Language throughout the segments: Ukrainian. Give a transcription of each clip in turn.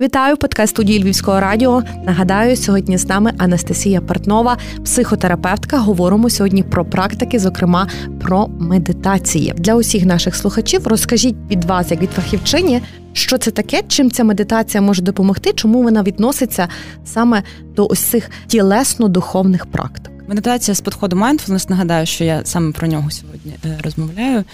Вітаю подкаст студії Львівського радіо. Нагадаю, сьогодні з нами Анастасія Портнова, психотерапевтка. Говоримо сьогодні про практики, зокрема про медитації. Для усіх наших слухачів розкажіть від вас, як від фахівчині, що це таке, чим ця медитація може допомогти, чому вона відноситься саме до ось цих тілесно-духовних практик. Медитація з підходу mindfulness, Нагадаю, що я саме про нього сьогодні е, розмовляю.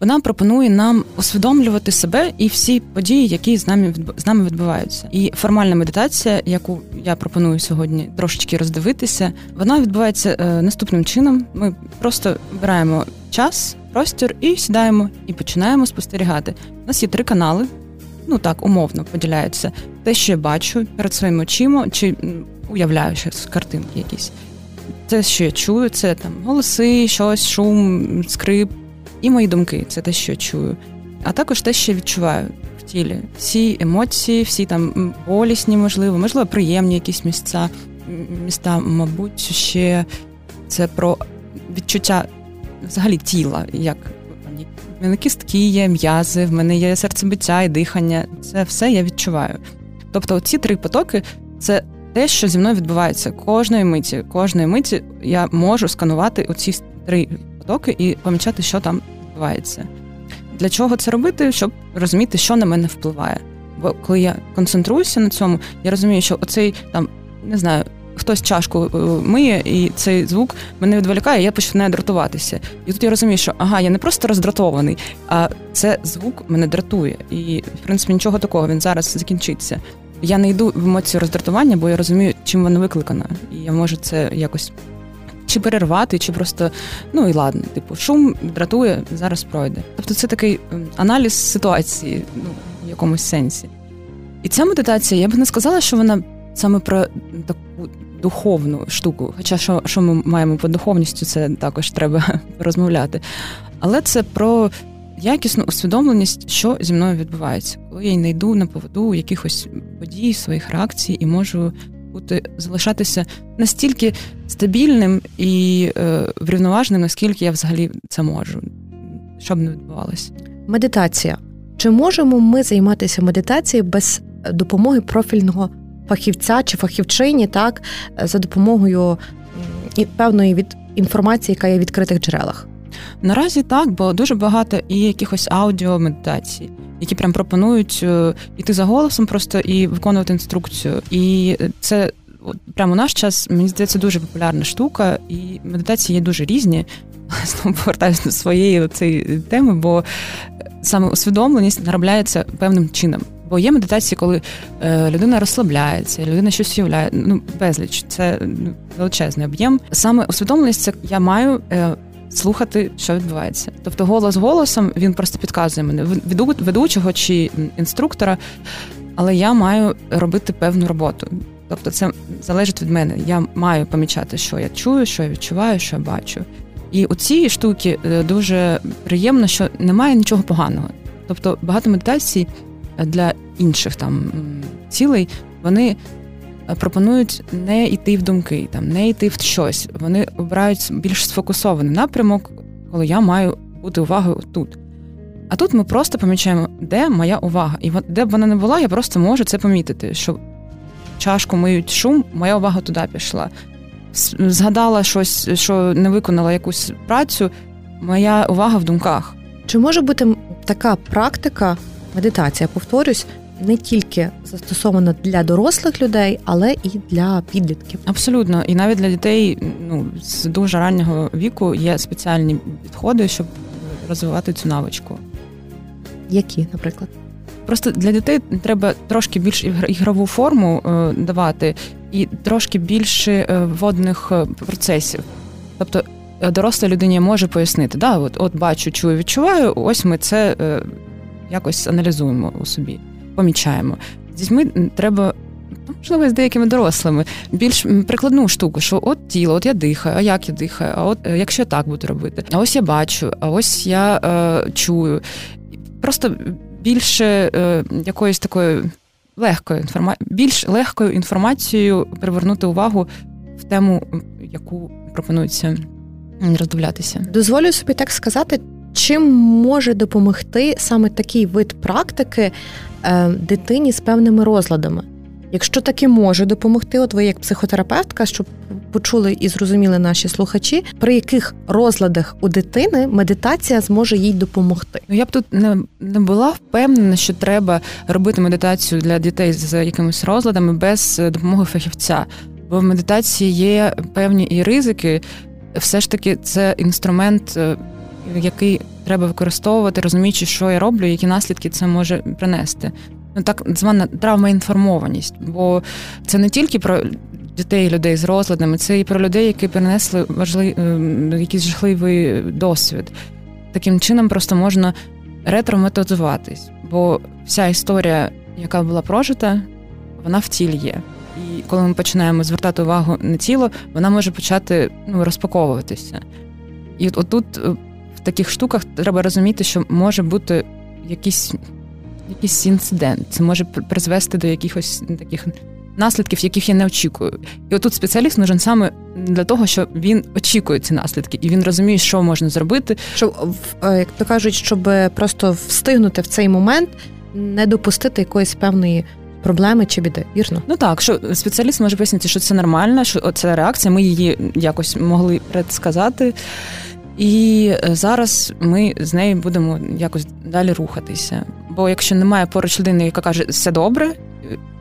Вона пропонує нам усвідомлювати себе і всі події, які з нами з нами відбуваються. І формальна медитація, яку я пропоную сьогодні трошечки роздивитися, вона відбувається е, наступним чином. Ми просто вибираємо час, простір і сідаємо і починаємо спостерігати. У нас є три канали. Ну так, умовно поділяються. Те, що я бачу перед своїми очима, чи уявляю щось картинки якісь. Те, що я чую, це там голоси, щось, шум, скрип і мої думки це те, що чую, а також те, що відчуваю в тілі. Всі емоції, всі там болісні, можливо, можливо, приємні якісь місця. Міста, мабуть, ще це про відчуття взагалі тіла. як в мене кістки є, м'язи, в мене є серцебиття і дихання. Це все я відчуваю. Тобто, ці три потоки це те, що зі мною відбувається кожної миті. Кожної миті я можу сканувати оці три потоки і помічати, що там відбувається. Для чого це робити? Щоб розуміти, що на мене впливає. Бо коли я концентруюся на цьому, я розумію, що оцей там не знаю. Хтось чашку е, миє, і цей звук мене відволікає, я починаю дратуватися. І тут я розумію, що ага, я не просто роздратований, а це звук мене дратує. І в принципі нічого такого він зараз закінчиться. Я не йду в емоцію роздратування, бо я розумію, чим вона викликана, і я можу це якось чи перервати, чи просто ну і ладно, типу, шум дратує, зараз пройде. Тобто це такий ем, аналіз ситуації, ну в якомусь сенсі. І ця медитація, я б не сказала, що вона саме про таку духовну штуку. Хоча що, що ми маємо по духовністю, це також треба розмовляти. Але це про якісну усвідомленість, що зі мною відбувається, коли я не йду на поводу якихось подій, своїх реакцій і можу бути залишатися настільки стабільним і е, врівноваженим, наскільки я взагалі це можу, щоб не відбувалося. Медитація. Чи можемо ми займатися медитацією без допомоги профільного фахівця чи фахівчині, так за допомогою певної від інформації, яка є в відкритих джерелах? Наразі так, бо дуже багато і якихось аудіомедитацій, які прям пропонують е, іти за голосом просто і виконувати інструкцію. І це прямо у наш час, мені здається, дуже популярна штука, і медитації є дуже різні. Знову повертаюся до своєї цієї теми, бо саме усвідомленість наробляється певним чином. Бо є медитації, коли е, людина розслабляється, людина щось уявляє, ну безліч, це ну, величезний об'єм. Саме усвідомленість це я маю е, слухати, що відбувається. Тобто, голос голосом він просто підказує мене ведучого чи інструктора, але я маю робити певну роботу. Тобто, це залежить від мене. Я маю помічати, що я чую, що я відчуваю, що я бачу. І у цій штуки е, дуже приємно, що немає нічого поганого. Тобто багато медитацій для інших там цілей вони пропонують не йти в думки, там не йти в щось. Вони обирають більш сфокусований напрямок, коли я маю бути увагою тут. А тут ми просто помічаємо, де моя увага. І де б вона не була, я просто можу це помітити, що чашку миють шум, моя увага туди пішла. Згадала щось, що не виконала якусь працю, моя увага в думках. Чи може бути така практика, медитація, повторюсь, не тільки застосована для дорослих людей, але і для підлітків. Абсолютно, і навіть для дітей ну з дуже раннього віку є спеціальні підходи, щоб розвивати цю навичку. Які, наприклад? Просто для дітей треба трошки більш ігрову форму е, давати і трошки більше е, водних е, процесів. Тобто доросла людині може пояснити, да, от от бачу, чую, відчуваю, ось ми це якось аналізуємо у собі помічаємо. З дітьми треба. Ну, можливо, з деякими дорослими більш прикладну штуку, що от тіло, от я дихаю, а як я дихаю, а от е, якщо я так буду робити, а ось я бачу, а ось я е, чую. Просто більше е, якоїсь такої легкої інформації, більш легкою інформацією привернути увагу в тему, яку пропонується роздивлятися. Дозволю собі так сказати, чим може допомогти саме такий вид практики е, дитині з певними розладами? Якщо таки може допомогти, от ви як психотерапевтка, щоб почули і зрозуміли наші слухачі, при яких розладах у дитини медитація зможе їй допомогти. Ну я б тут не не була впевнена, що треба робити медитацію для дітей з якимись розладами без допомоги фахівця. Бо в медитації є певні і ризики. Все ж таки, це інструмент, е, який треба використовувати, розуміючи, що я роблю, які наслідки це може принести ну так звана травмоінформованість, бо це не тільки про дітей, людей з розладами, це і про людей, які перенесли важливий е, якийсь жахливий досвід. Таким чином просто можна ретрометодизуватись, бо вся історія, яка була прожита, вона в тілі є. І коли ми починаємо звертати увагу на тіло, вона може почати ну, розпаковуватися. І от отут е, таких штуках треба розуміти, що може бути якийсь якийсь інцидент. Це може призвести до якихось таких наслідків, яких я не очікую. І отут спеціаліст нужен саме для того, що він очікує ці наслідки, і він розуміє, що можна зробити. Щоб е, як то кажуть, щоб просто встигнути в цей момент, не допустити якоїсь певної. Проблеми чи біди, вірно? Ну так, що спеціаліст може пояснити, що це нормально, що це реакція, ми її якось могли предсказати. І е, зараз ми з нею будемо якось далі рухатися. Бо якщо немає поруч людини, яка каже все добре,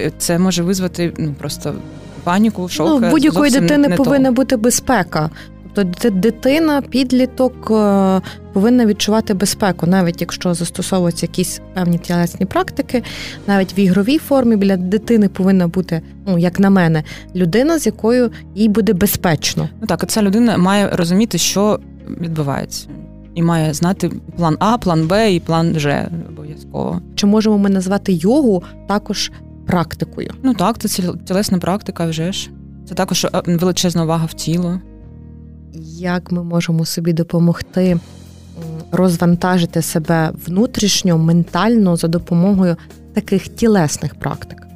е, це може визвати ну просто паніку, шок. Ну, будь-якої дитини не повинна то. бути безпека. Тобто дитина, підліток е, повинна відчувати безпеку, навіть якщо застосовуються якісь певні тілесні практики, навіть в ігровій формі біля дитини повинна бути, ну як на мене, людина, з якою їй буде безпечно. Ну так, ця людина має розуміти, що відбувається. І має знати план А, план Б і план Ж обов'язково. Чи можемо ми назвати йогу також практикою? Ну так, це тілесна практика вже ж. Це також е, величезна увага в тіло. Як ми можемо собі допомогти розвантажити себе внутрішньо, ментально за допомогою таких тілесних практик?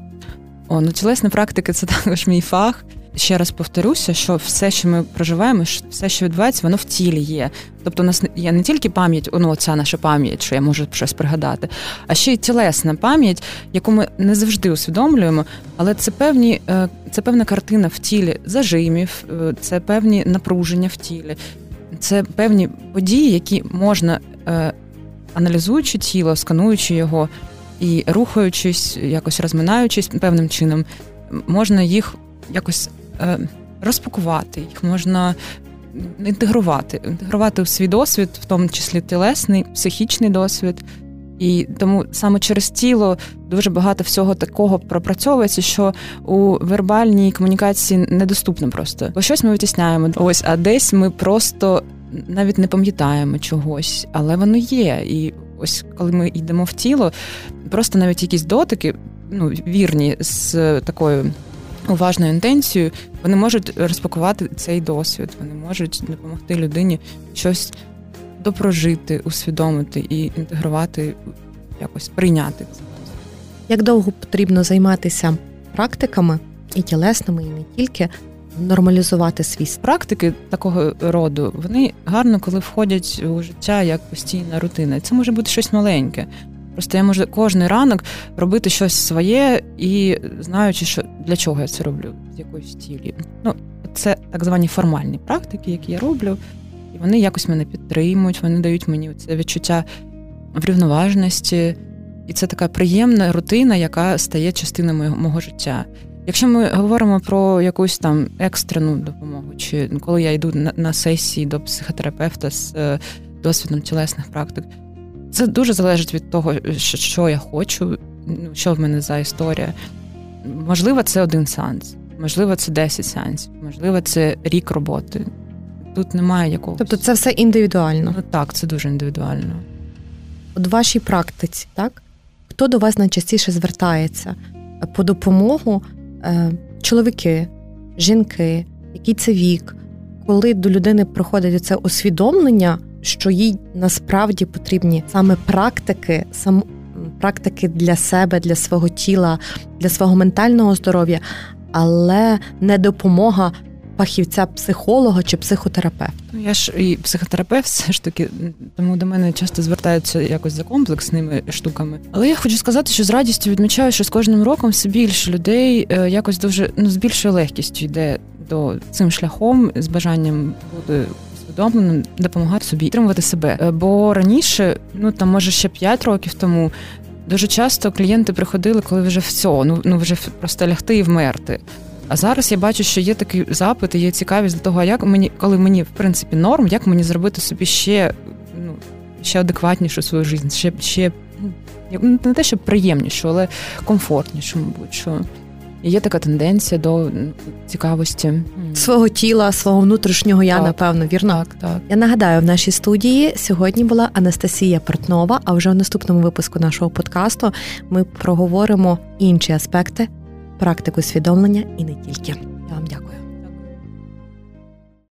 О, ну тілесні практики це також мій фах ще раз повторюся, що все, що ми проживаємо, все, що відбувається, воно в тілі є. Тобто, у нас є не тільки пам'ять, ну ця наша пам'ять, що я можу щось пригадати, а ще й тілесна пам'ять, яку ми не завжди усвідомлюємо, але це певні, е, це певна картина в тілі зажимів, е, це певні напруження в тілі, це певні події, які можна, е, аналізуючи тіло, скануючи його і рухаючись, якось розминаючись певним чином, можна їх якось розпакувати, їх можна інтегрувати, інтегрувати у свій досвід, в тому числі тілесний, психічний досвід. І тому саме через тіло дуже багато всього такого пропрацьовується, що у вербальній комунікації недоступно просто. Бо щось ми витісняємо. Ось, а десь ми просто навіть не пам'ятаємо чогось, але воно є. І ось коли ми йдемо в тіло, просто навіть якісь дотики, ну вірні з такою уважною інтенцією, вони можуть розпакувати цей досвід, вони можуть допомогти людині щось допрожити, усвідомити і інтегрувати, якось прийняти це. Як довго потрібно займатися практиками і тілесними, і не тільки нормалізувати свій практики такого роду, вони гарно, коли входять у життя як постійна рутина. Це може бути щось маленьке. Просто я можу кожний ранок робити щось своє і знаючи, що для чого я це роблю, з якоїсь цілі. Ну, це так звані формальні практики, які я роблю, і вони якось мене підтримують, вони дають мені це відчуття врівноваженості. І це така приємна рутина, яка стає частиною мого, мого життя. Якщо ми говоримо про якусь там екстрену допомогу, чи коли я йду на, на сесії до психотерапевта з е, досвідом тілесних практик. Це дуже залежить від того, що я хочу, ну, що в мене за історія. Можливо, це один сеанс, можливо, це 10 сеансів, можливо, це рік роботи. Тут немає якогось. Тобто це все індивідуально? Ну так, це дуже індивідуально. От в вашій практиці, так? Хто до вас найчастіше звертається по допомогу? Е, чоловіки, жінки, який це вік, коли до людини приходить це усвідомлення що їй насправді потрібні саме практики, сам практики для себе, для свого тіла, для свого ментального здоров'я, але не допомога фахівця психолога чи психотерапевта? Ну, я ж і психотерапевт, все ж таки, тому до мене часто звертаються якось за комплексними штуками. Але я хочу сказати, що з радістю відмічаю, що з кожним роком все більше людей е, якось дуже ну з більшою легкістю йде до цим шляхом з бажанням бути усвідомленим, допомагати собі підтримувати себе. Е, бо раніше, ну там може ще 5 років тому. Дуже часто клієнти приходили, коли вже все, ну ну вже просто лягти і вмерти. А зараз я бачу, що є такий запит, і є цікавість до того, як мені, коли мені в принципі норм, як мені зробити собі ще ну, ще адекватнішу свою життя, ще ще ну, не те, що приємнішу, але комфортнішу, мабуть. що і Є така тенденція до цікавості свого тіла, свого внутрішнього я, так, напевно, вірно. Так, так. Я нагадаю, в нашій студії сьогодні була Анастасія Портнова. А вже в наступному випуску нашого подкасту ми проговоримо інші аспекти практику усвідомлення і не тільки. Я вам дякую.